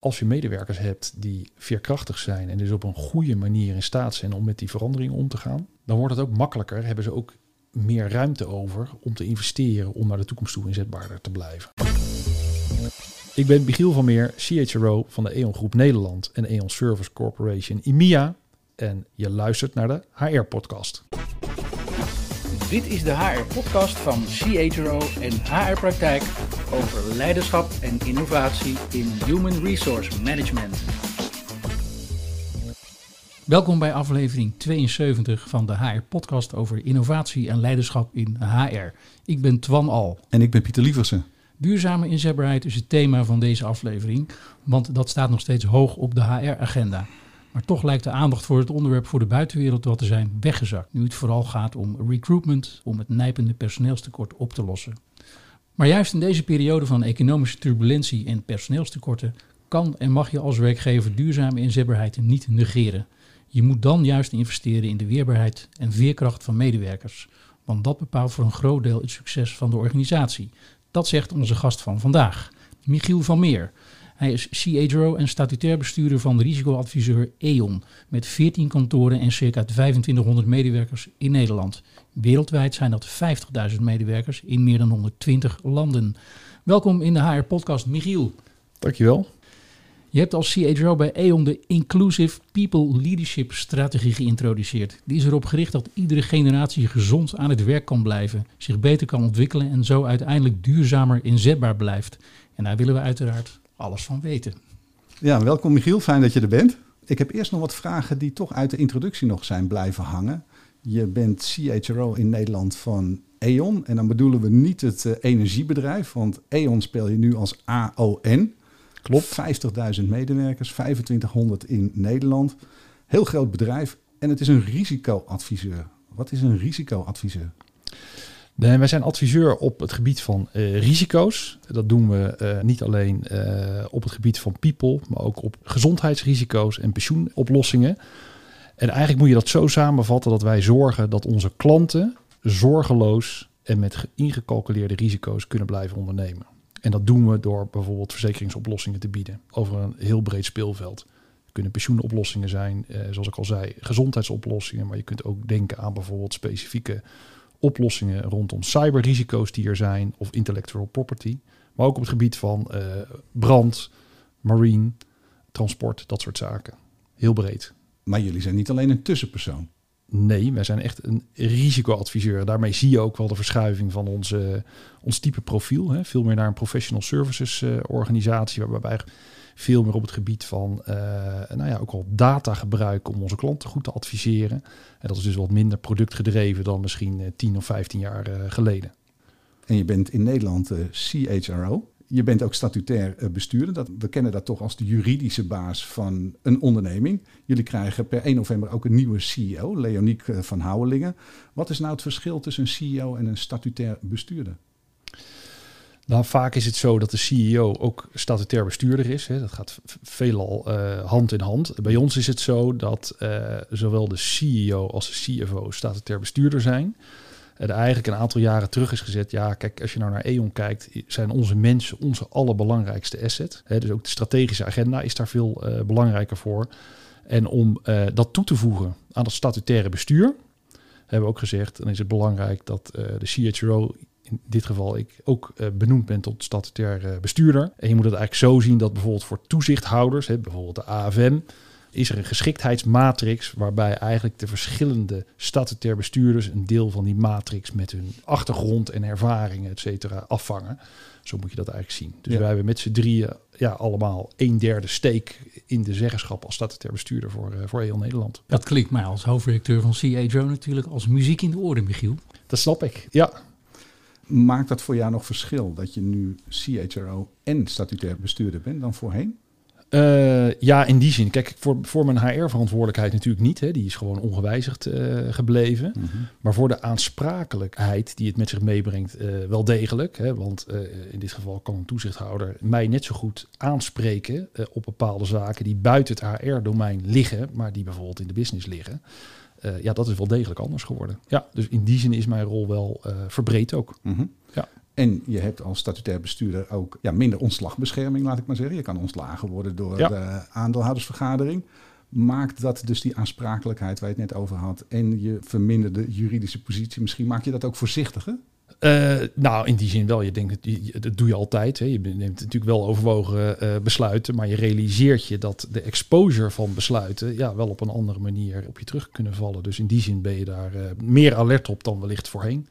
Als je medewerkers hebt die veerkrachtig zijn en dus op een goede manier in staat zijn om met die veranderingen om te gaan, dan wordt het ook makkelijker. Hebben ze ook meer ruimte over om te investeren om naar de toekomst toe inzetbaarder te blijven. Ik ben Michiel van Meer, CHRO van de E.ON Groep Nederland en E.ON Service Corporation EMEA. En je luistert naar de HR-podcast. Dit is de HR-podcast van CHRO en HR Praktijk over leiderschap en innovatie in Human Resource Management. Welkom bij aflevering 72 van de HR-podcast over innovatie en leiderschap in HR. Ik ben Twan Al. En ik ben Pieter Lieversen. Duurzame inzetbaarheid is het thema van deze aflevering, want dat staat nog steeds hoog op de HR-agenda. Maar toch lijkt de aandacht voor het onderwerp voor de buitenwereld wat te zijn weggezakt. Nu het vooral gaat om recruitment, om het nijpende personeelstekort op te lossen. Maar juist in deze periode van economische turbulentie en personeelstekorten kan en mag je als werkgever duurzame inzetbaarheid niet negeren. Je moet dan juist investeren in de weerbaarheid en veerkracht van medewerkers. Want dat bepaalt voor een groot deel het succes van de organisatie. Dat zegt onze gast van vandaag, Michiel van Meer. Hij is CHRO en statutair bestuurder van de risicoadviseur E.ON. Met 14 kantoren en circa 2500 medewerkers in Nederland. Wereldwijd zijn dat 50.000 medewerkers in meer dan 120 landen. Welkom in de HR-podcast, Michiel. Dankjewel. Je hebt als CHRO bij E.ON de Inclusive People Leadership Strategie geïntroduceerd. Die is erop gericht dat iedere generatie gezond aan het werk kan blijven, zich beter kan ontwikkelen en zo uiteindelijk duurzamer inzetbaar blijft. En daar willen we uiteraard alles van weten. Ja, welkom Michiel, fijn dat je er bent. Ik heb eerst nog wat vragen die toch uit de introductie nog zijn blijven hangen. Je bent CHRO in Nederland van E.ON. En dan bedoelen we niet het uh, energiebedrijf, want E.ON speel je nu als AON. Klopt. 50.000 medewerkers, 2500 in Nederland. Heel groot bedrijf. En het is een risicoadviseur. Wat is een risicoadviseur? Nee, wij zijn adviseur op het gebied van uh, risico's. Dat doen we uh, niet alleen op het gebied van people, maar ook op gezondheidsrisico's en pensioenoplossingen. En eigenlijk moet je dat zo samenvatten dat wij zorgen dat onze klanten zorgeloos en met ingecalculeerde risico's kunnen blijven ondernemen. En dat doen we door bijvoorbeeld verzekeringsoplossingen te bieden over een heel breed speelveld. Het kunnen pensioenoplossingen zijn, zoals ik al zei, gezondheidsoplossingen, maar je kunt ook denken aan bijvoorbeeld specifieke oplossingen rondom cyberrisico's die er zijn of intellectual property. Maar ook op het gebied van uh, brand, marine, transport, dat soort zaken. Heel breed. Maar jullie zijn niet alleen een tussenpersoon. Nee, wij zijn echt een risicoadviseur. Daarmee zie je ook wel de verschuiving van onze, ons type profiel. Hè. Veel meer naar een professional services uh, organisatie, waarbij veel meer op het gebied van uh, nou ja, ook al data gebruiken om onze klanten goed te adviseren. En dat is dus wat minder productgedreven dan misschien uh, 10 of 15 jaar uh, geleden. En je bent in Nederland CHRO. Je bent ook statutair bestuurder. Dat, we kennen dat toch als de juridische baas van een onderneming. Jullie krijgen per 1 november ook een nieuwe CEO, Leoniek van Houwelingen. Wat is nou het verschil tussen een CEO en een statutair bestuurder? Nou, vaak is het zo dat de CEO ook statutair bestuurder is. Hè. Dat gaat veelal uh, hand in hand. Bij ons is het zo dat uh, zowel de CEO als de CFO statutair bestuurder zijn. En eigenlijk een aantal jaren terug is gezet. Ja, kijk, als je nou naar E.ON kijkt, zijn onze mensen onze allerbelangrijkste asset. Dus ook de strategische agenda is daar veel belangrijker voor. En om dat toe te voegen aan het statutaire bestuur, hebben we ook gezegd, dan is het belangrijk dat de CHRO in dit geval ik ook uh, benoemd ben tot statutair uh, bestuurder. En je moet het eigenlijk zo zien dat bijvoorbeeld voor toezichthouders, hè, bijvoorbeeld de AFM, is er een geschiktheidsmatrix waarbij eigenlijk de verschillende statutair bestuurders een deel van die matrix met hun achtergrond en ervaringen, et cetera, afvangen. Zo moet je dat eigenlijk zien. Dus ja. wij hebben met z'n drieën ja, allemaal een derde steek in de zeggenschap als statutair bestuurder voor, uh, voor heel Nederland. Dat klinkt mij als hoofdredacteur van CHO natuurlijk als muziek in de oren, Michiel. Dat snap ik, ja. Maakt dat voor jou nog verschil dat je nu CHRO en statutair bestuurder bent dan voorheen? Uh, ja, in die zin. Kijk, voor, voor mijn HR-verantwoordelijkheid natuurlijk niet. Hè. Die is gewoon ongewijzigd uh, gebleven. Mm -hmm. Maar voor de aansprakelijkheid die het met zich meebrengt, uh, wel degelijk. Hè. Want in dit geval kan een toezichthouder mij net zo goed aanspreken op bepaalde zaken die buiten het HR-domein liggen, maar die bijvoorbeeld in de business liggen. Uh, ja, dat is wel degelijk anders geworden. Ja, dus in die zin is mijn rol wel uh, verbreed ook. Mm -hmm. ja. En je hebt als statutair bestuurder ook ja, minder ontslagbescherming, laat ik maar zeggen. Je kan ontslagen worden door Ja. de aandeelhoudersvergadering. Maakt dat dus die aansprakelijkheid waar je het net over had en je verminderde juridische positie, misschien maak je dat ook voorzichtiger? Eh, nou, in die zin wel. Je denkt, dat, doe je altijd. Hè. Je neemt natuurlijk wel overwogen eh, besluiten, maar je realiseert je dat de exposure van besluiten ja, wel op een andere manier op je terug kunnen vallen. Dus in die zin ben je daar eh, meer alert op dan wellicht voorheen.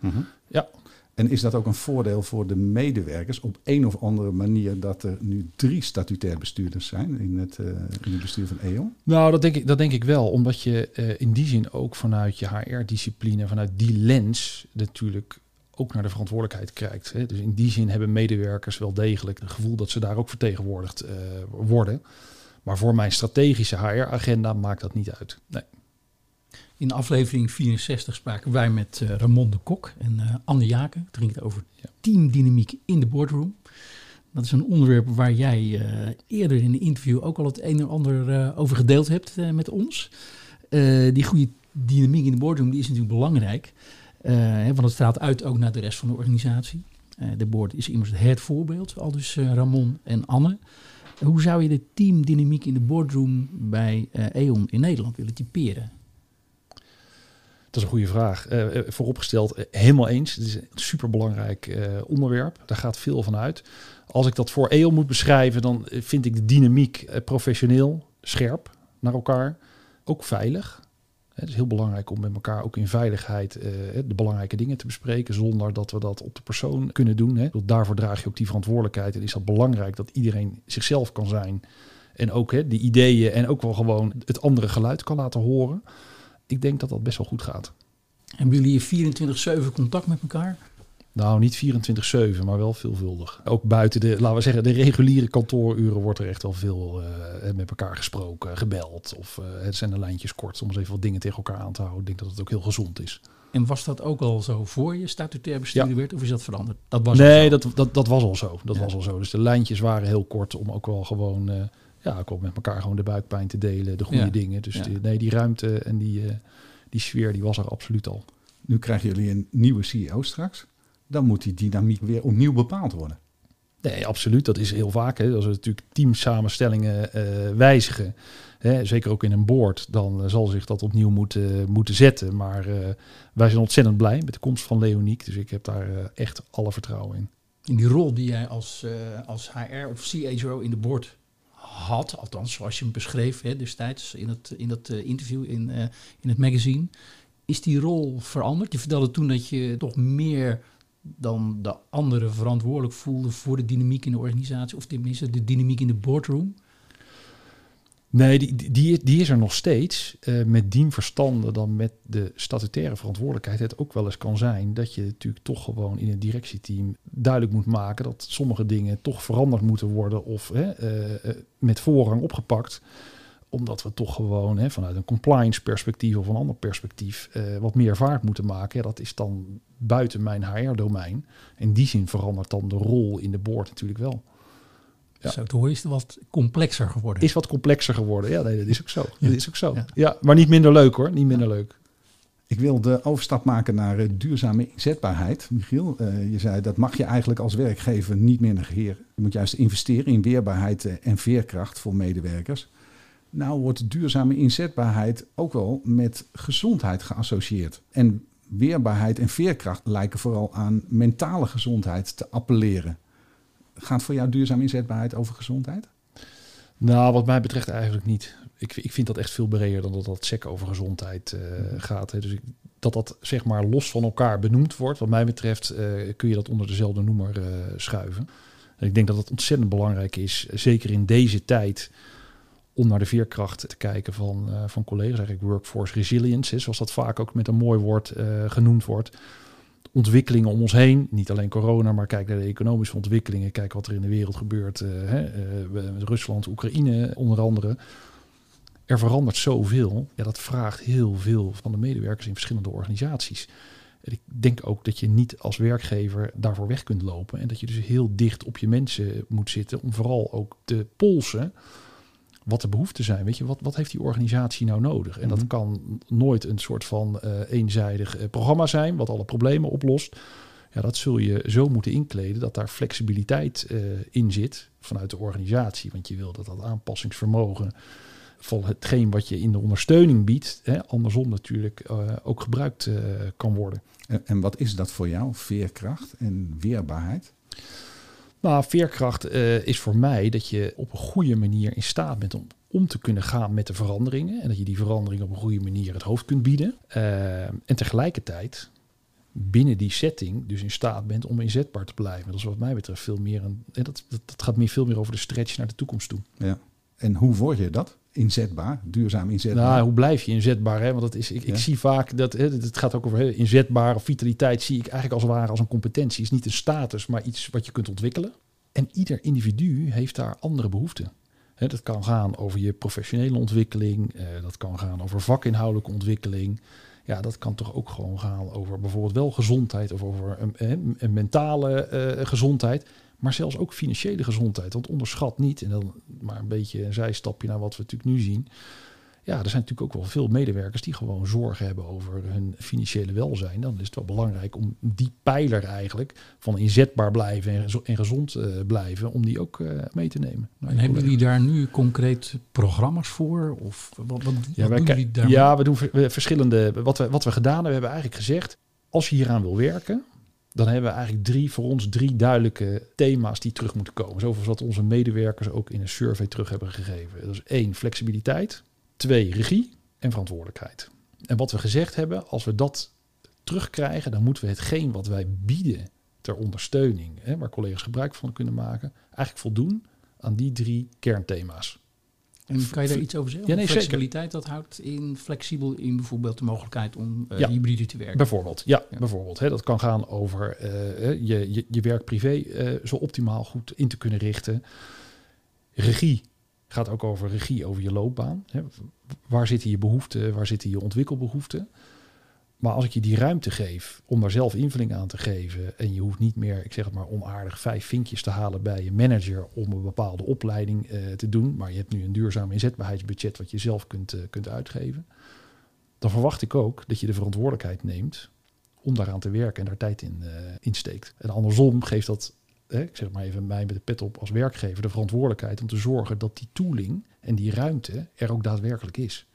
Ja. En is dat ook een voordeel voor de medewerkers op een of andere manier dat er nu drie statutair bestuurders zijn in het, in het bestuur van E.ON? Nou, dat denk ik, dat denk ik wel. Omdat je in die zin ook vanuit je HR-discipline, vanuit die lens natuurlijk ook naar de verantwoordelijkheid kijkt. Hè. Dus in die zin hebben medewerkers wel degelijk het gevoel dat ze daar ook vertegenwoordigd eh, worden. Maar voor mijn strategische HR-agenda maakt dat niet uit. Nee. In aflevering 64 spraken wij met eh, Ramon de Kok en eh, Anne Jaken. Het ging over Ja. teamdynamiek in de boardroom. Dat is een onderwerp waar jij eerder in een interview ook al het een en ander over gedeeld hebt met ons. Die goede dynamiek in de boardroom die is natuurlijk belangrijk. Eh, want het straalt uit ook naar de rest van de organisatie. Eh, de board is immers het voorbeeld, al dus eh, Ramon en Anne. Hoe zou je de teamdynamiek in de boardroom bij E.ON in Nederland willen typeren? Dat is een goede vraag. Eh, vooropgesteld, helemaal eens. Het is een superbelangrijk onderwerp. Daar gaat veel van uit. Als ik dat voor EO moet beschrijven, dan vind ik de dynamiek professioneel, scherp naar elkaar. Ook veilig. Het is heel belangrijk om met elkaar ook in veiligheid eh, de belangrijke dingen te bespreken, zonder dat we dat op de persoon kunnen doen. Hè. Daarvoor draag je ook die verantwoordelijkheid. En is dat belangrijk dat iedereen zichzelf kan zijn. En ook hè, de ideeën en ook wel gewoon het andere geluid kan laten horen. Ik denk dat dat best wel goed gaat. Hebben jullie hier 24-7 contact met elkaar? Nou, niet 24-7, maar wel veelvuldig. Ook buiten de, laten we zeggen, de reguliere kantooruren wordt er echt wel veel eh, met elkaar gesproken, gebeld. Of eh, het zijn de lijntjes kort om eens even wat dingen tegen elkaar aan te houden. Ik denk dat het ook heel gezond is. En was dat ook al zo voor je statutair bestuurder Ja. werd? Of is dat veranderd? Dat was al nee, zo. dat, dat, dat was al zo. Dat Ja. was al zo. Dus de lijntjes waren heel kort om ook wel gewoon, eh, ja, ook wel met elkaar gewoon de buikpijn te delen, de goede Ja. dingen. Dus Ja. die, nee, die ruimte en die, eh, die sfeer, die was er absoluut al. Nu krijgen jullie een nieuwe CEO straks. Dan moet die dynamiek weer opnieuw bepaald worden. Nee, absoluut. Dat is heel vaak. Hè. Als we natuurlijk teamsamenstellingen eh wijzigen, hè, zeker ook in een board, dan eh, zal zich dat opnieuw moeten, moeten zetten. Maar eh, wij zijn ontzettend blij met de komst van Leoniek. Dus ik heb daar eh, echt alle vertrouwen in. In die rol die jij als, eh, als HR of CHRO in de board had, althans zoals je hem beschreef hè, destijds in, het, in dat eh, interview in, eh, in het magazine, is die rol veranderd? Je vertelde toen dat je toch meer dan de anderen verantwoordelijk voelde voor de dynamiek in de organisatie, of tenminste de dynamiek in de boardroom. Nee, die, die- is er nog steeds. eh, met dien verstande dan met de statutaire verantwoordelijkheid het ook wel eens kan zijn dat je natuurlijk toch gewoon in een directieteam duidelijk moet maken dat sommige dingen toch veranderd moeten worden of hè, eh, eh, met voorrang opgepakt. Omdat we toch gewoon hè, vanuit een compliance perspectief of een ander perspectief eh, wat meer vaart moeten maken. Ja, dat is dan buiten mijn HR-domein. In die zin verandert dan de rol in de board natuurlijk wel. Ja. Zo te horen is het wat complexer geworden. Is wat complexer geworden. Ja, nee, dat is ook zo. Ja. Dat is ook zo. Ja. Ja. maar niet minder leuk hoor. Niet minder leuk. Ik wil de overstap maken naar eh, duurzame inzetbaarheid. Michiel, eh, je zei dat mag je eigenlijk als werkgever niet meer negeren. Je moet juist investeren in weerbaarheid en veerkracht voor medewerkers. Nou wordt duurzame inzetbaarheid ook wel met gezondheid geassocieerd. En weerbaarheid en veerkracht lijken vooral aan mentale gezondheid te appelleren. Gaat voor jou duurzame inzetbaarheid over gezondheid? Nou, wat mij betreft eigenlijk niet. Ik, ik vind dat echt veel breder dan dat dat sec over gezondheid eh, gaat. Hè. Dus ik, dat dat zeg maar los van elkaar benoemd wordt. Wat mij betreft eh, kun je dat onder dezelfde noemer eh, schuiven. En ik denk dat het ontzettend belangrijk is, zeker in deze tijd, om naar de veerkracht te kijken van, eh, van collega's. Eigenlijk workforce resilience, hè, zoals dat vaak ook met een mooi woord eh, genoemd wordt. Ontwikkelingen om ons heen, niet alleen corona, maar kijk naar de economische ontwikkelingen. Kijk wat er in de wereld gebeurt. eh, hè, Rusland, Oekraïne onder andere. Er verandert zoveel. Ja, dat vraagt heel veel van de medewerkers in verschillende organisaties. En ik denk ook dat je niet als werkgever daarvoor weg kunt lopen. En dat je dus heel dicht op je mensen moet zitten. Om vooral ook te polsen wat de behoeften zijn. Weet je, wat, wat heeft die organisatie nou nodig? En dat Mhm. kan nooit een soort van eh, eenzijdig eh, programma zijn. Wat alle problemen oplost. Ja, dat zul je zo moeten inkleden dat daar flexibiliteit uh, in zit vanuit de organisatie. Want je wil dat dat aanpassingsvermogen van hetgeen wat je in de ondersteuning biedt, hè, andersom natuurlijk uh, ook gebruikt uh, kan worden. En, en, wat is dat voor jou, veerkracht en weerbaarheid? Nou, veerkracht is voor mij dat je op een goede manier in staat bent om om te kunnen gaan met de veranderingen. En dat je die veranderingen op een goede manier het hoofd kunt bieden. Uh, en tegelijkertijd binnen die setting dus in staat bent om inzetbaar te blijven. Dat is wat mij betreft veel meer een. Dat, dat, dat gaat meer, veel meer over de stretch naar de toekomst toe. Ja. En hoe word je dat? Inzetbaar, duurzaam inzetbaar. Nou, hoe blijf je inzetbaar? Hè? Want dat is, ik, ik zie vaak dat hè, het gaat ook over inzetbaar of vitaliteit. Zie ik eigenlijk als het ware als een competentie. is niet een status, maar iets wat je kunt ontwikkelen. En ieder individu heeft daar andere behoeften. Hè, dat kan gaan over je professionele ontwikkeling. Eh, dat kan gaan over vakinhoudelijke ontwikkeling. Ja, dat kan toch ook gewoon gaan over bijvoorbeeld wel gezondheid of over een, een mentale uh, gezondheid. Maar zelfs ook financiële gezondheid. Want onderschat niet, en dan maar een beetje een zijstapje naar wat we natuurlijk nu zien ja, er zijn natuurlijk ook wel veel medewerkers die gewoon zorgen hebben over hun financiële welzijn. Dan is het wel belangrijk om die pijler eigenlijk van inzetbaar blijven en, gezond uh, blijven, om die ook uh, mee te nemen. En hebben jullie daar nu concreet programma's voor? Of wat, wat, ja, wat doen jullie daar? Ja, we doen verschillende. Wat we, wat we gedaan hebben, we hebben eigenlijk gezegd, als je hieraan wil werken, dan hebben we eigenlijk drie, voor ons drie duidelijke thema's die terug moeten komen. Zoals wat onze medewerkers ook in een survey terug hebben gegeven. Dat is één, flexibiliteit. Twee, regie en verantwoordelijkheid. En wat we gezegd hebben, als we dat terugkrijgen, dan moeten we hetgeen wat wij bieden ter ondersteuning, hè, waar collega's gebruik van kunnen maken, eigenlijk voldoen aan die drie kernthema's. En kan je daar iets over zeggen? Ja, nee, Flexibiliteit, dat houdt in flexibel in bijvoorbeeld de mogelijkheid om uh, hybride te werken. Bijvoorbeeld, ja, ja. bijvoorbeeld. Hè, dat kan gaan over uh, je, je, je werk privé uh, zo optimaal goed in te kunnen richten. Regie gaat ook over regie over je loopbaan. Hè. Waar zitten je behoeften, waar zitten je ontwikkelbehoeften? Maar als ik je die ruimte geef om daar zelf invulling aan te geven en je hoeft niet meer, ik zeg het maar onaardig, vijf vinkjes te halen bij je manager om een bepaalde opleiding uh, te doen, maar je hebt nu een duurzaam inzetbaarheidsbudget wat je zelf kunt, uh, kunt uitgeven, dan verwacht ik ook dat je de verantwoordelijkheid neemt om daaraan te werken en daar tijd in, uh, steekt. En andersom geeft dat hè, ik zeg maar even mij met de pet op als werkgever, de verantwoordelijkheid om te zorgen dat die tooling en die ruimte er ook daadwerkelijk is.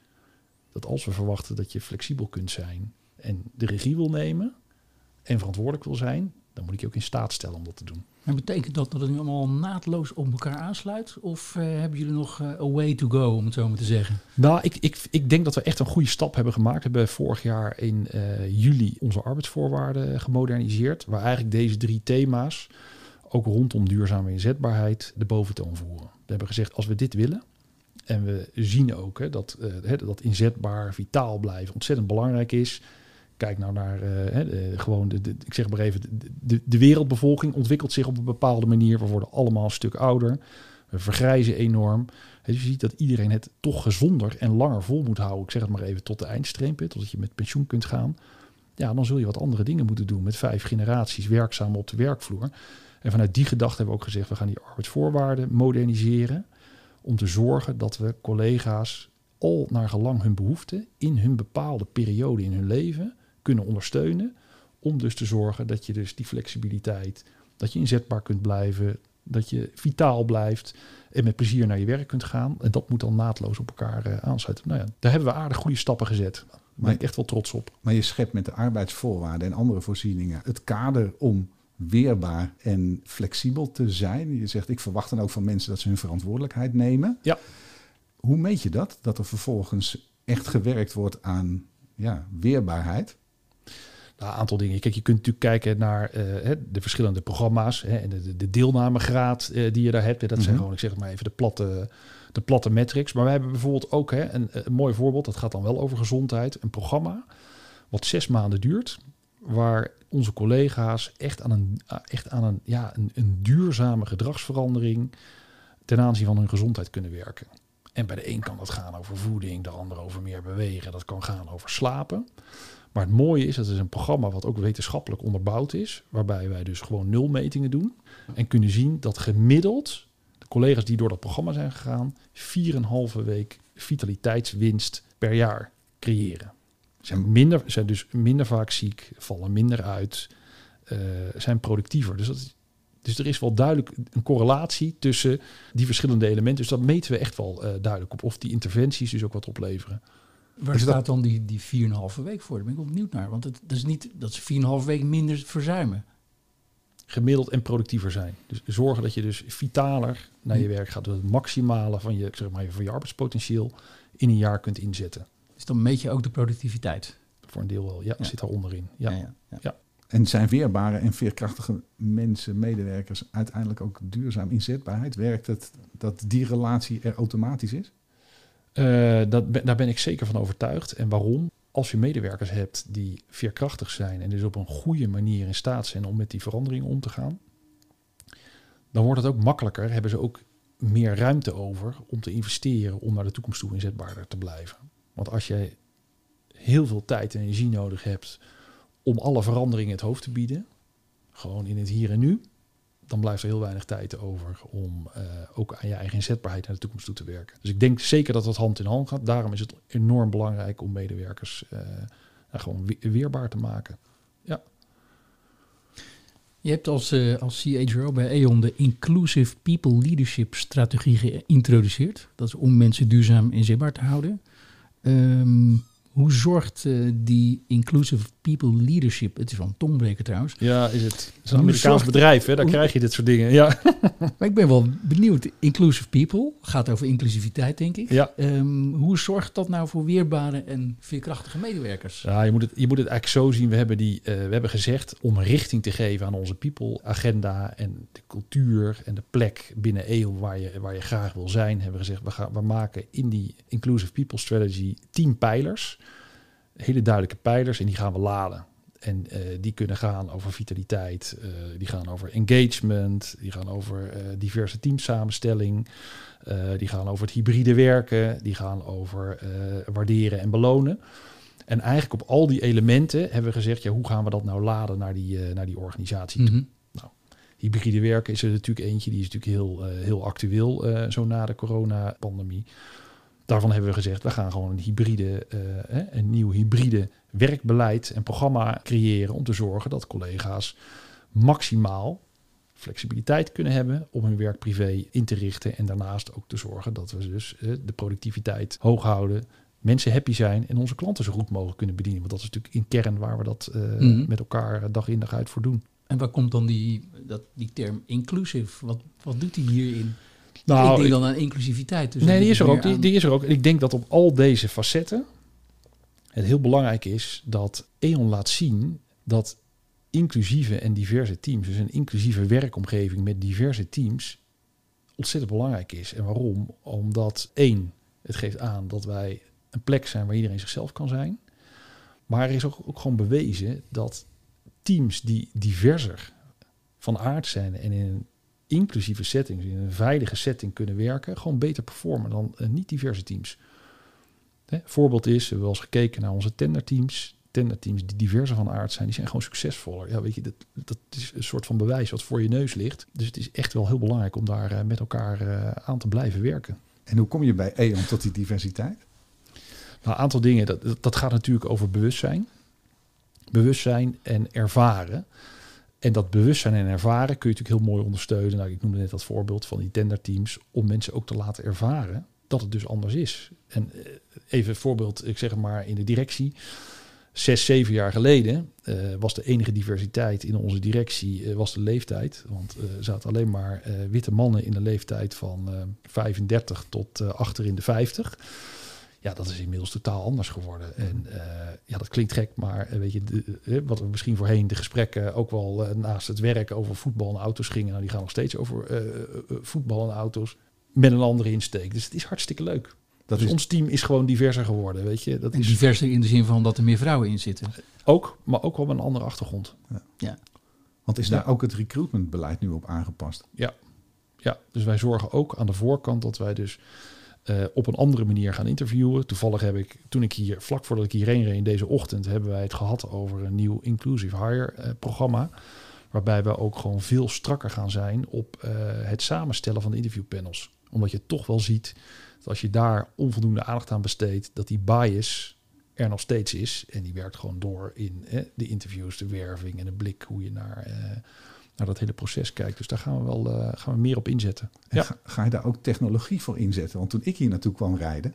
Dat als we verwachten dat je flexibel kunt zijn en de regie wil nemen en verantwoordelijk wil zijn, dan moet ik je ook in staat stellen om dat te doen. En betekent dat dat het nu allemaal naadloos op elkaar aansluit? Of uh, hebben jullie nog uh, a way to go, om het zo maar te zeggen? Nou, ik, ik, ik denk dat we echt een goede stap hebben gemaakt. We hebben vorig jaar in uh, juli onze arbeidsvoorwaarden gemoderniseerd. Waar eigenlijk deze drie thema's ook rondom duurzame inzetbaarheid de boventoon voeren. We hebben gezegd, als we dit willen, en we zien ook hè, dat, dat inzetbaar, vitaal blijven ontzettend belangrijk is. Kijk nou naar uh, gewoon, de, de, ik zeg maar even, de, de, wereldbevolking ontwikkelt zich op een bepaalde manier. We worden allemaal een stuk ouder. We vergrijzen enorm. Dus je ziet dat iedereen het toch gezonder en langer vol moet houden. Ik zeg het maar even tot de eindstreep, totdat je met pensioen kunt gaan. Ja, dan zul je wat andere dingen moeten doen met vijf generaties werkzaam op de werkvloer. En vanuit die gedachte hebben we ook gezegd, we gaan die arbeidsvoorwaarden moderniseren. Om te zorgen dat we collega's al naar gelang hun behoeften in hun bepaalde periode in hun leven kunnen ondersteunen. Om dus te zorgen dat je dus die flexibiliteit, dat je inzetbaar kunt blijven, dat je vitaal blijft en met plezier naar je werk kunt gaan. En dat moet dan naadloos op elkaar uh, aansluiten. Nou ja, daar hebben we aardig goede stappen gezet. Daar ben ik echt wel trots op. Maar je schept met de arbeidsvoorwaarden en andere voorzieningen het kader om weerbaar en flexibel te zijn. Je zegt, ik verwacht dan ook van mensen dat ze hun verantwoordelijkheid nemen. Ja. Hoe meet je dat? Dat er vervolgens echt gewerkt wordt aan ja, weerbaarheid? Nou, een aantal dingen. Kijk, je kunt natuurlijk kijken naar uh, de verschillende programma's hè, en de, de deelnamegraad uh, die je daar hebt. Dat zijn mhm. gewoon, ik zeg maar even de platte, de platte metrics. Maar we hebben bijvoorbeeld ook hè, een, een mooi voorbeeld, dat gaat dan wel over gezondheid. Een programma wat zes maanden duurt waar onze collega's echt aan een, echt aan een, ja, een, een duurzame gedragsverandering ten aanzien van hun gezondheid kunnen werken. En bij de een kan dat gaan over voeding, de ander over meer bewegen, dat kan gaan over slapen. Maar het mooie is, dat is een programma wat ook wetenschappelijk onderbouwd is, waarbij wij dus gewoon nulmetingen doen en kunnen zien dat gemiddeld de collega's die door dat programma zijn gegaan, 4,5 week vitaliteitswinst per jaar creëren zijn, minder, zijn dus minder vaak ziek, vallen minder uit, eh, zijn productiever. Dus, dat, is- dus er is wel duidelijk een correlatie tussen die verschillende elementen. Dus dat meten we echt wel eh, duidelijk op. Of die interventies dus ook wat opleveren. Waar Is dat- staat dan die, die 4,5 week voor? Daar ben ik wel benieuwd naar. Want het, dat is niet dat ze 4,5 week minder verzuimen. Gemiddeld en productiever zijn. Dus zorgen dat je dus vitaler naar je werk gaat. Dat het maximale van je, zeg maar, van je arbeidspotentieel in een jaar kunt inzetten. Dus dan meet je ook de productiviteit. Voor een deel wel. Ja, Ja. zit daar onderin. Ja. ja, ja. En zijn weerbare en veerkrachtige mensen, medewerkers, uiteindelijk ook duurzaam inzetbaarheid? Werkt het dat die relatie er automatisch is? Eh, dat, daar ben ik zeker van overtuigd. En waarom? Als je medewerkers hebt die veerkrachtig zijn en dus op een goede manier in staat zijn om met die veranderingen om te gaan, dan wordt het ook makkelijker. Hebben ze ook meer ruimte over om te investeren om naar de toekomst toe inzetbaarder te blijven. Want als jij heel veel tijd en energie nodig hebt om alle veranderingen het hoofd te bieden, gewoon in het hier en nu, dan blijft er heel weinig tijd over om eh, ook aan je eigen inzetbaarheid naar de toekomst toe te werken. Dus ik denk zeker dat dat hand in hand gaat. Daarom is het enorm belangrijk om medewerkers eh, nou, gewoon we- weerbaar te maken. Je hebt als, eh, als CHRO bij E.ON de Inclusive People Leadership strategie geïntroduceerd. Dat is om mensen duurzaam inzetbaar te houden. Ehm, hoe zorgt eh, die Inclusive People Leadership, het is wel een tongbreker trouwens, Ja, is het. Het is een Amerikaans zorgt- bedrijf, hè? daar hoe- krijg je dit soort dingen. Ja. maar ik ben wel benieuwd. Inclusive People gaat over inclusiviteit denk ik. Ja. Ehm, hoe zorgt dat nou voor weerbare en veerkrachtige medewerkers? Ja, je moet, het, je moet het eigenlijk zo zien. We hebben, die, eh, we hebben gezegd om richting te geven aan onze people-agenda en de cultuur en de plek binnen EO waar je, waar je graag wil zijn. Hebben we gezegd, we, gaan, we maken in die Inclusive People Strategy tien pijlers. Hele duidelijke pijlers en die gaan we laden. En eh, die kunnen gaan over vitaliteit, eh, die gaan over engagement, die gaan over eh, diverse teamsamenstelling, die gaan over het hybride werken, die gaan over waarderen en belonen. En eigenlijk op al die elementen hebben we gezegd, ja, hoe gaan we dat nou laden naar die, naar die organisatie toe? Mhm. Hybride werken is er natuurlijk eentje, die is natuurlijk heel, heel actueel, zo na de coronapandemie. Daarvan hebben we gezegd, we gaan gewoon een hybride, eh, een nieuw hybride werkbeleid en programma creëren om te zorgen dat collega's maximaal flexibiliteit kunnen hebben om hun werk privé in te richten. En daarnaast ook te zorgen dat we dus eh, de productiviteit hoog houden. Mensen happy zijn en onze klanten zo goed mogelijk kunnen bedienen. Want dat is natuurlijk in kern waar we dat eh, Mhm. met elkaar dag in dag uit voor doen. En waar komt dan die, dat, die term inclusive? Wat, wat doet die hierin? Nou, ik denk ik- dan aan inclusiviteit. Dus nee, die is er ook. Die, die is er ook. Ik denk dat op al deze facetten het heel belangrijk is dat E.ON laat zien dat inclusieve en diverse teams, dus een inclusieve werkomgeving met diverse teams, ontzettend belangrijk is. En waarom? Omdat één, het geeft aan dat wij een plek zijn waar iedereen zichzelf kan zijn. Maar er is ook, ook gewoon bewezen dat teams die diverser van aard zijn en in een inclusieve setting, dus in een veilige setting kunnen werken, gewoon beter performen dan eh, niet diverse teams. Hè, voorbeeld is, we hebben wel eens gekeken naar onze tenderteams. Tenderteams die diverser van aard zijn, die zijn gewoon succesvoller. Ja, weet je, dat, dat is een soort van bewijs wat voor je neus ligt. Dus het is echt wel heel belangrijk om daar eh, met elkaar eh, aan te blijven werken. En hoe kom je bij E.ON tot die diversiteit? Nou, een aantal dingen, dat, dat- dat gaat natuurlijk over bewustzijn. Bewustzijn en ervaren. En dat bewustzijn en ervaren kun je natuurlijk heel mooi ondersteunen. Nou, ik noemde net dat voorbeeld van die tenderteams. Om mensen ook te laten ervaren dat het dus anders is. En eh, even een voorbeeld, ik zeg maar in de directie. Zes, zeven jaar geleden eh, was de enige diversiteit in onze directie eh, was de leeftijd. Want er zaten alleen maar witte mannen in de leeftijd van eh 35 tot achter de 50. Ja, dat is inmiddels totaal anders geworden. En eh, ja, dat klinkt gek, maar eh, weet je, de, eh, wat we misschien voorheen de gesprekken ook wel naast het werk over voetbal en auto's gingen, nou, die gaan nog steeds over voetbal en auto's met een andere insteek. Dus het is hartstikke leuk. Dat dus is ons team is gewoon diverser geworden, weet je. Dat En is diverser in de zin van dat er meer vrouwen in zitten. ook, maar ook wel met een andere achtergrond. Want is Ja. daar ook het recruitmentbeleid nu op aangepast? Ja, dus wij zorgen ook aan de voorkant dat wij dus eh, op een andere manier gaan interviewen. Toevallig heb ik, toen ik hier, vlak voordat ik hierheen reed deze ochtend, hebben wij het gehad over een nieuw Inclusive Hire eh, programma. Waarbij we ook gewoon veel strakker gaan zijn op eh, het samenstellen van de interviewpanels. Omdat je toch wel ziet dat als je daar onvoldoende aandacht aan besteedt, dat die bias er nog steeds is. En die werkt gewoon door in de interviews, de werving en de blik hoe je naar, naar dat hele proces kijkt. Dus daar gaan we wel eh, gaan we meer op inzetten. En Ja. Ga, ga je daar ook technologie voor inzetten? Want toen ik hier naartoe kwam rijden,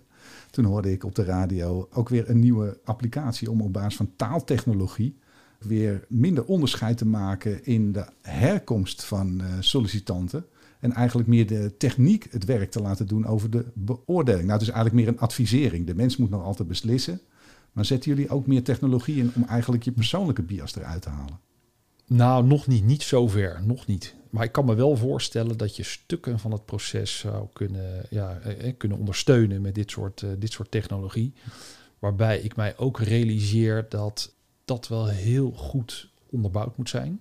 toen hoorde ik op de radio ook weer een nieuwe applicatie om op basis van taaltechnologie weer minder onderscheid te maken in de herkomst van eh, sollicitanten. En eigenlijk meer de techniek het werk te laten doen over de beoordeling. Nou, het is eigenlijk meer een advisering. De mens moet nog altijd beslissen. Maar zetten jullie ook meer technologie in om eigenlijk je persoonlijke bias eruit te halen? Nou, nog niet, niet zover, nog niet. Maar ik kan me wel voorstellen dat je stukken van het proces zou kunnen, ja, eh, eh, kunnen ondersteunen met dit soort, eh, dit soort technologie. Waarbij ik mij ook realiseer dat dat wel heel goed onderbouwd moet zijn.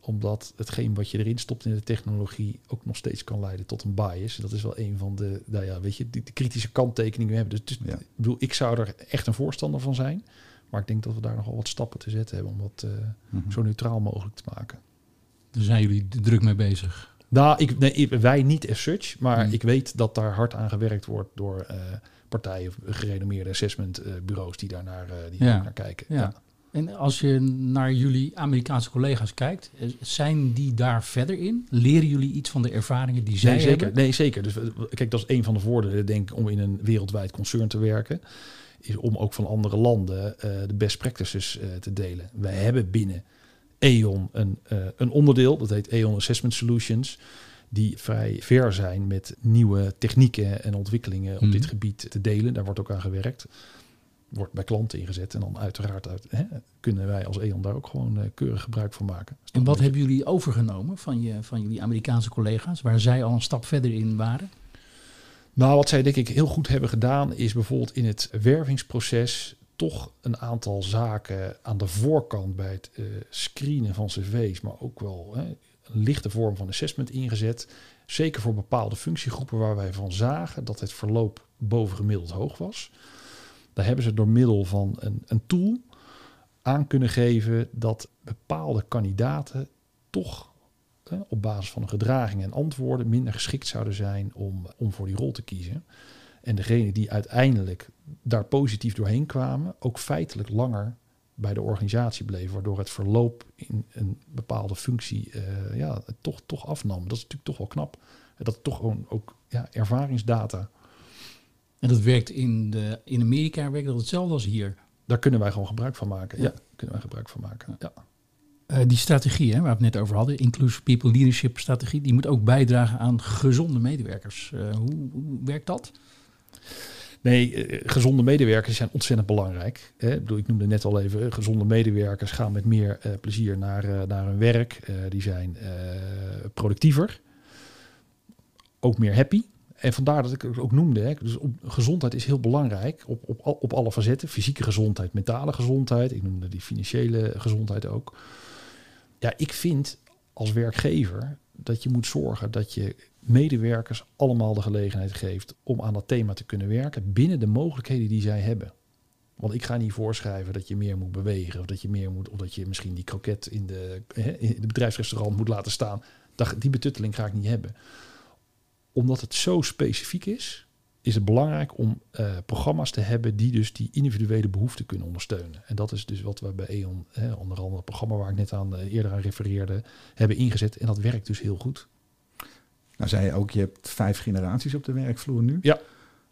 Omdat hetgeen wat je erin stopt in de technologie ook nog steeds kan leiden tot een bias. Dat is wel een van de, nou ja, weet je, de, de kritische kanttekeningen hebben. Dus, dus Ja. ik bedoel, ik zou er echt een voorstander van zijn. Maar ik denk dat we daar nogal wat stappen te zetten hebben om dat eh, Mhm. zo neutraal mogelijk te maken. Daar zijn jullie druk mee bezig. Nou, ik, nee, wij niet as such, maar Hmm. ik weet dat daar hard aan gewerkt wordt door eh, partijen gerenommeerde assessmentbureaus die daar naar, eh, die Ja. naar kijken. Ja. En als je naar jullie Amerikaanse collega's kijkt, eh, zijn die daar verder in? Leren jullie iets van de ervaringen die zij Nee, zeker. hebben? Nee, zeker. Dus kijk, dat is een van de voordelen, denk ik, om in een wereldwijd concern te werken. Is om ook van andere landen eh, de best practices eh, te delen. Wij hebben binnen E.ON een, eh, een onderdeel, dat heet E.ON Assessment Solutions. Die vrij ver zijn met nieuwe technieken en ontwikkelingen op Mhm. dit gebied te delen. Daar wordt ook aan gewerkt. Wordt bij klanten ingezet. En dan uiteraard uit, hè, kunnen wij als E.ON daar ook gewoon keurig gebruik van maken. En wat hebben jullie overgenomen van, je, van jullie Amerikaanse collega's, waar zij al een stap verder in waren? Nou, wat zij denk ik heel goed hebben gedaan, is bijvoorbeeld in het wervingsproces toch een aantal zaken aan de voorkant bij het eh, screenen van cv's, maar ook wel hè, een lichte vorm van assessment ingezet. Zeker voor bepaalde functiegroepen waar wij van zagen dat het verloop bovengemiddeld hoog was. Daar hebben ze door middel van een, een tool aan kunnen geven dat bepaalde kandidaten toch op basis van hun gedragingen en antwoorden minder geschikt zouden zijn om, om voor die rol te kiezen. En degene die uiteindelijk daar positief doorheen kwamen, ook feitelijk langer bij de organisatie bleven, waardoor het verloop in een bepaalde functie eh, ja, toch, toch afnam. Dat is natuurlijk toch wel knap. Dat is toch gewoon ook ja, ervaringsdata. En dat werkt in, de, in Amerika werkt dat hetzelfde als hier. Daar kunnen wij gewoon gebruik van maken. Ja, Ja. kunnen wij gebruik van maken. Ja. Eh, die strategie hè, waar we het net over hadden, Inclusive People Leadership strategie, die moet ook bijdragen aan gezonde medewerkers. Eh, hoe, hoe werkt dat? Nee, eh, gezonde medewerkers zijn ontzettend belangrijk. Hè. Ik, bedoel, ik noemde net al even, gezonde medewerkers gaan met meer plezier naar, naar hun werk. Die zijn productiever, ook meer happy. En vandaar dat ik het ook noemde. Hè. Dus op, gezondheid is heel belangrijk op, op, op alle facetten. Fysieke gezondheid, mentale gezondheid. Ik noemde die financiële gezondheid ook. Ja, ik vind als werkgever dat je moet zorgen dat je medewerkers allemaal de gelegenheid geeft om aan dat thema te kunnen werken binnen de mogelijkheden die zij hebben. Want ik ga niet voorschrijven dat je meer moet bewegen of dat je meer moet of dat je misschien die kroket in de, in het bedrijfsrestaurant moet laten staan. Die betutteling ga ik niet hebben. Omdat het zo specifiek is, is het belangrijk om eh, programma's te hebben die dus die individuele behoeften kunnen ondersteunen. En dat is dus wat we bij E.ON, hè, onder andere het programma waar ik net aan eh, eerder aan refereerde, hebben ingezet. En dat werkt dus heel goed. Nou zei je ook, je hebt vijf generaties op de werkvloer nu. Ja.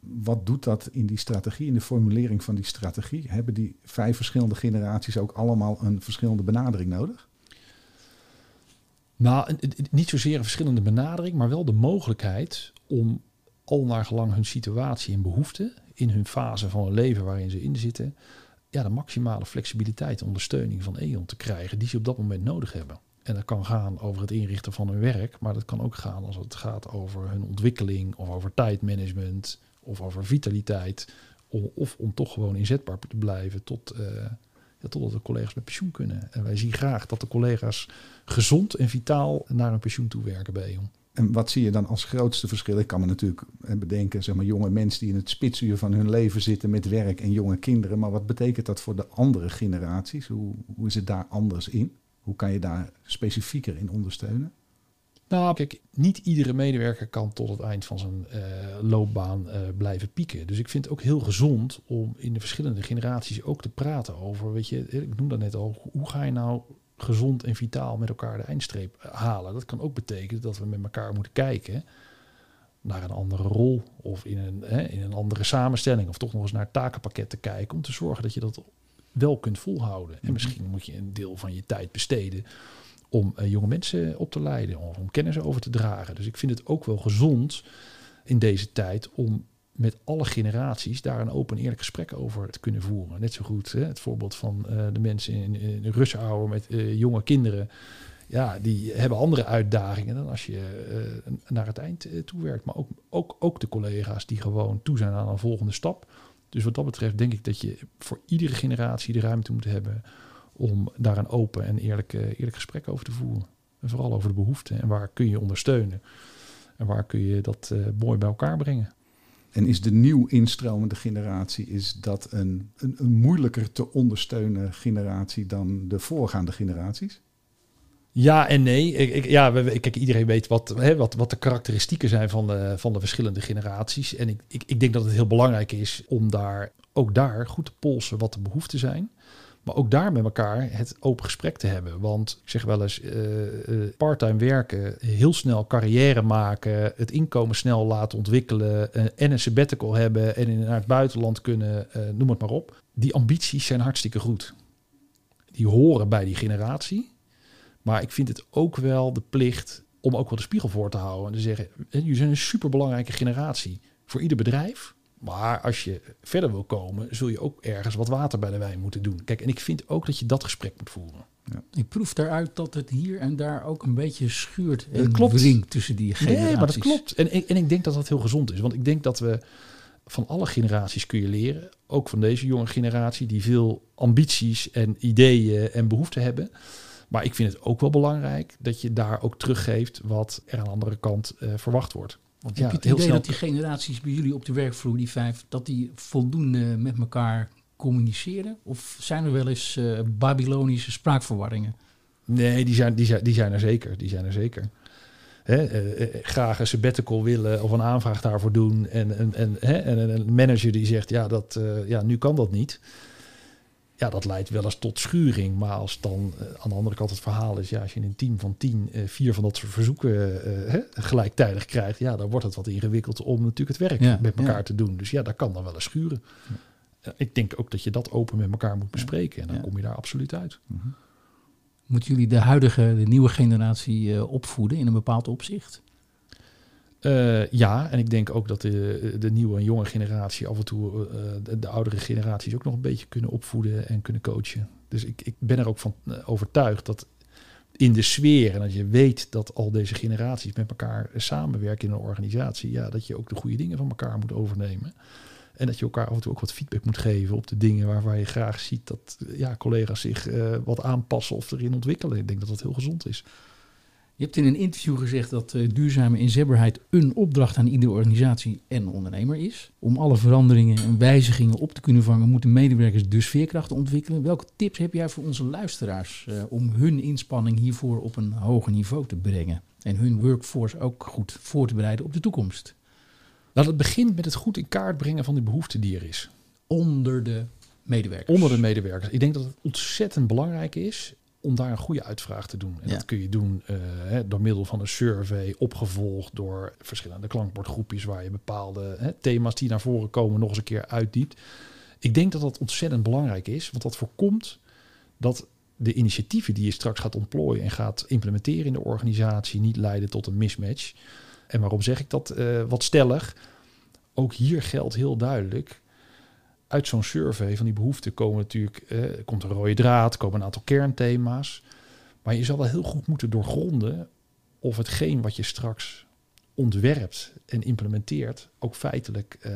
Wat doet dat in die strategie, in de formulering van die strategie? Hebben die vijf verschillende generaties ook allemaal een verschillende benadering nodig? Nou, niet zozeer een verschillende benadering, maar wel de mogelijkheid om al naar gelang hun situatie en behoeften in hun fase van hun leven waarin ze in zitten, ja, de maximale flexibiliteit en ondersteuning van E.ON te krijgen die ze op dat moment nodig hebben. En dat kan gaan over het inrichten van hun werk, maar dat kan ook gaan als het gaat over hun ontwikkeling of over tijdmanagement of over vitaliteit. Of, om toch gewoon inzetbaar te blijven tot, eh, totdat de collega's met pensioen kunnen. En wij zien graag dat de collega's gezond en vitaal naar hun pensioen toe werken bij E.ON. En wat zie je dan als grootste verschil? Ik kan me natuurlijk eh, bedenken, zeg maar, jonge mensen die in het spitsuur van hun leven zitten met werk en jonge kinderen. Maar wat betekent dat voor de andere generaties? Hoe, hoe is het daar anders in? Hoe kan je daar specifieker in ondersteunen? Nou, kijk, niet iedere medewerker kan tot het eind van zijn uh, loopbaan uh, blijven pieken. Dus ik vind het ook heel gezond om in de verschillende generaties ook te praten over, weet je, ik noem dat net al, hoe ga je nou gezond en vitaal met elkaar de eindstreep halen? Dat kan ook betekenen dat we met elkaar moeten kijken naar een andere rol of in een, hè, in een andere samenstelling of toch nog eens naar het takenpakket te kijken om te zorgen dat je dat wel kunt volhouden. En Mhm. misschien moet je een deel van je tijd besteden om uh, jonge mensen op te leiden, of om kennis over te dragen. Dus ik vind het ook wel gezond in deze tijd om met alle generaties daar een open en eerlijk gesprek over te kunnen voeren. Net zo goed hè, het voorbeeld van uh, de mensen in, in met uh, jonge kinderen. Ja, die hebben andere uitdagingen dan als je uh, naar het eind toe werkt. Maar ook, ook, ook de collega's die gewoon toe zijn aan een volgende stap. Dus wat dat betreft denk ik dat je voor iedere generatie de ruimte moet hebben om daar een open en eerlijk, eerlijk gesprek over te voeren. En vooral over de behoeften en waar kun je ondersteunen. En waar kun je dat mooi bij elkaar brengen. En is de nieuw instromende generatie, is dat een, een, een, moeilijker te ondersteunen generatie dan de voorgaande generaties? Ja en nee. Ik, ja, kijk, iedereen weet wat, hè, wat, wat de karakteristieken zijn van de, van de verschillende generaties. En ik, ik, ik denk dat het heel belangrijk is om daar ook daar goed te polsen wat de behoeften zijn. Maar ook daar met elkaar het open gesprek te hebben. Want ik zeg wel eens, uh, parttime werken, heel snel carrière maken, het inkomen snel laten ontwikkelen uh, en een sabbatical hebben en in, naar het buitenland kunnen, noem het maar op. Die ambities zijn hartstikke goed. Die horen bij die generatie. Maar ik vind het ook wel de plicht om ook wel de spiegel voor te houden. En te zeggen, jullie zijn een superbelangrijke generatie voor ieder bedrijf. Maar als je verder wil komen, zul je ook ergens wat water bij de wijn moeten doen. Kijk, en ik vind ook dat je dat gesprek moet voeren. Ja. Ik proef daaruit dat het hier en daar ook een beetje schuurt en klopt. tussen die generaties. Nee, maar dat klopt. En, en, en ik denk dat dat heel gezond is. Want ik denk dat we van alle generaties kun je leren. Ook van deze jonge generatie die veel ambities en ideeën en behoeften hebben. Maar ik vind het ook wel belangrijk dat je daar ook teruggeeft wat er aan de andere kant uh, verwacht wordt. Want Heb ja, je het idee snel... dat die generaties bij jullie op de werkvloer, die vijf, dat die voldoende met elkaar communiceren? Of zijn er wel eens uh, Babylonische spraakverwarringen? Nee, die zijn, die, zijn, die zijn er zeker. Die zijn er zeker. Hè, uh, graag een sabbatical willen of een aanvraag daarvoor doen. En, en, en, hè, en een manager die zegt, ja, dat, uh, ja, nu kan dat niet ja, dat leidt wel eens tot schuring. Maar als dan uh, aan de andere kant het verhaal is, ja, als je in een team van tien uh, vier van dat soort verzoeken uh, hè, gelijktijdig krijgt, ja, dan wordt het wat ingewikkeld om natuurlijk het werk Ja, met elkaar ja. te doen. Dus ja, daar kan dan wel eens schuren. Uh, ik denk ook dat je dat open met elkaar moet bespreken. En dan Ja. kom je daar absoluut uit. Moeten jullie de huidige, de nieuwe generatie eh, opvoeden in een bepaald opzicht? Eh, ja, en ik denk ook dat de, de nieuwe en jonge generatie af en toe eh, de, de oudere generaties ook nog een beetje kunnen opvoeden en kunnen coachen. Dus ik, ik ben er ook van eh, overtuigd dat in de sfeer en dat je weet dat al deze generaties met elkaar samenwerken in een organisatie, ja, dat je ook de goede dingen van elkaar moet overnemen. En dat je elkaar af en toe ook wat feedback moet geven op de dingen waarvan je graag ziet dat ja, collega's zich wat aanpassen of erin ontwikkelen. Ik denk dat dat heel gezond is. Je hebt in een interview gezegd dat eh, duurzame inzetbaarheid een opdracht aan iedere organisatie en ondernemer is. Om alle veranderingen en wijzigingen op te kunnen vangen, moeten medewerkers dus veerkracht ontwikkelen. Welke tips heb jij voor onze luisteraars eh, om hun inspanning hiervoor op een hoger niveau te brengen? En hun workforce ook goed voor te bereiden op de toekomst. Nou, dat begint met het goed in kaart brengen van de behoefte die er is. Onder de medewerkers. Onder de medewerkers. Ik denk dat het ontzettend belangrijk is om daar een goede uitvraag te doen. En Ja. dat kun je doen eh, door middel van een survey, opgevolgd door verschillende klankbordgroepjes waar je bepaalde hè, thema's die naar voren komen nog eens een keer uitdiept. Ik denk dat dat ontzettend belangrijk is, want dat voorkomt dat de initiatieven die je straks gaat ontplooien en gaat implementeren in de organisatie niet leiden tot een mismatch. En waarom zeg ik dat eh, wat stellig? Ook hier geldt heel duidelijk. Uit zo'n survey van die behoeften komen natuurlijk, eh, komt een rode draad, komen een aantal kernthema's. Maar je zal wel heel goed moeten doorgronden of hetgeen wat je straks ontwerpt en implementeert ook feitelijk eh,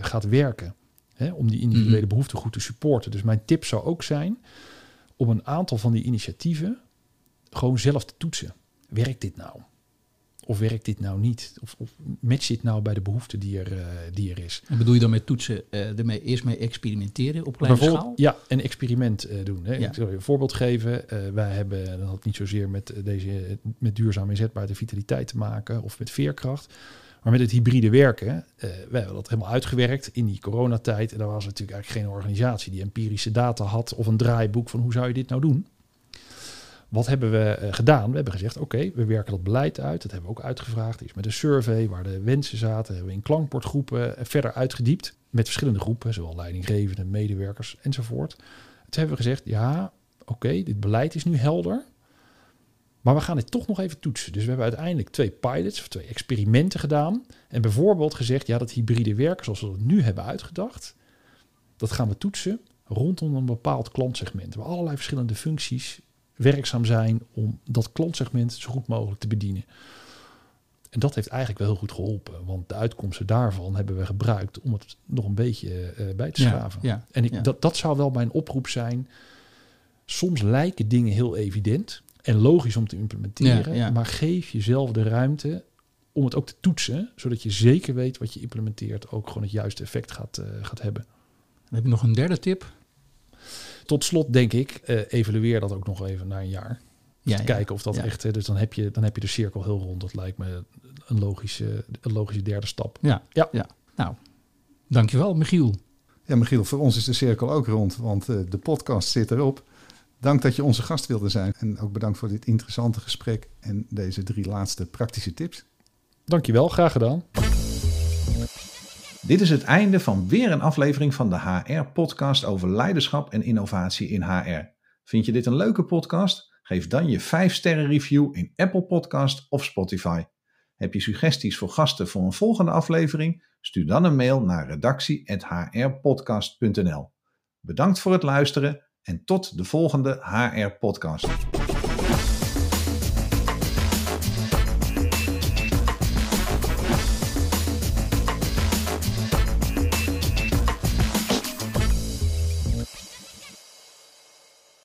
gaat werken. Hè, om die individuele Mhm. behoeften goed te supporten. Dus mijn tip zou ook zijn om een aantal van die initiatieven gewoon zelf te toetsen. Werkt dit nou? Of werkt dit nou niet? Of, of matcht dit nou bij de behoefte die er, eh, die er is? En bedoel je dan met toetsen uh, ermee eerst mee experimenteren op kleine schaal? Ja, een experiment uh, doen. Hè. Ja. Ik zal je een voorbeeld geven. Wij hebben, dat had niet zozeer met, deze, met duurzaam inzetbare vitaliteit te maken of met veerkracht. Maar met het hybride werken, we hebben dat helemaal uitgewerkt in die coronatijd. En daar was natuurlijk eigenlijk geen organisatie die empirische data had of een draaiboek van hoe zou je dit nou doen. Wat hebben we uh, gedaan? We hebben gezegd, oké, we werken dat beleid uit. Dat hebben we ook uitgevraagd. Eerst met een survey waar de wensen zaten. Hebben we in klankbordgroepen verder uitgediept. Met verschillende groepen, zowel leidinggevende, medewerkers enzovoort. Toen hebben we gezegd, ja, oké, dit beleid is nu helder. Maar we gaan dit toch nog even toetsen. Dus we hebben uiteindelijk twee pilots of twee experimenten gedaan. En bijvoorbeeld gezegd, ja, dat hybride werken zoals we het nu hebben uitgedacht. Dat gaan we toetsen rondom een bepaald klantsegment. Waar allerlei verschillende functies werkzaam zijn om dat klantsegment zo goed mogelijk te bedienen. En dat heeft eigenlijk wel heel goed geholpen, want de uitkomsten daarvan hebben we gebruikt om het nog een beetje uh, bij te schaven. Ja, ja, en ik, ja. dat, dat zou wel mijn oproep zijn. Soms lijken dingen heel evident en logisch om te implementeren, maar geef jezelf de ruimte om het ook te toetsen, zodat je zeker weet wat je implementeert ook gewoon het juiste effect gaat, uh, gaat hebben. Dan heb je nog een derde tip. Tot slot denk ik, uh, evalueer dat ook nog even na een jaar. Ja, te ja. kijken of dat Ja. echt... hè, Dus dan heb, je, dan heb je de cirkel heel rond. Dat lijkt me een logische, een logische derde stap. Ja. Ja. ja. Nou, dankjewel Michiel. Ja, Michiel, voor ons is de cirkel ook rond, want uh, de podcast zit erop. Dank dat je onze gast wilde zijn. En ook bedankt voor dit interessante gesprek en deze drie laatste praktische tips. Dankjewel, graag gedaan. Dit is het einde van weer een aflevering van de HR-podcast over leiderschap en innovatie in HR. Vind je dit een leuke podcast? Geef dan je 5-sterren review in Apple Podcast of Spotify. Heb je suggesties voor gasten voor een volgende aflevering? Stuur dan een mail naar redactie.hrpodcast.nl. Bedankt voor het luisteren en tot de volgende HR-podcast.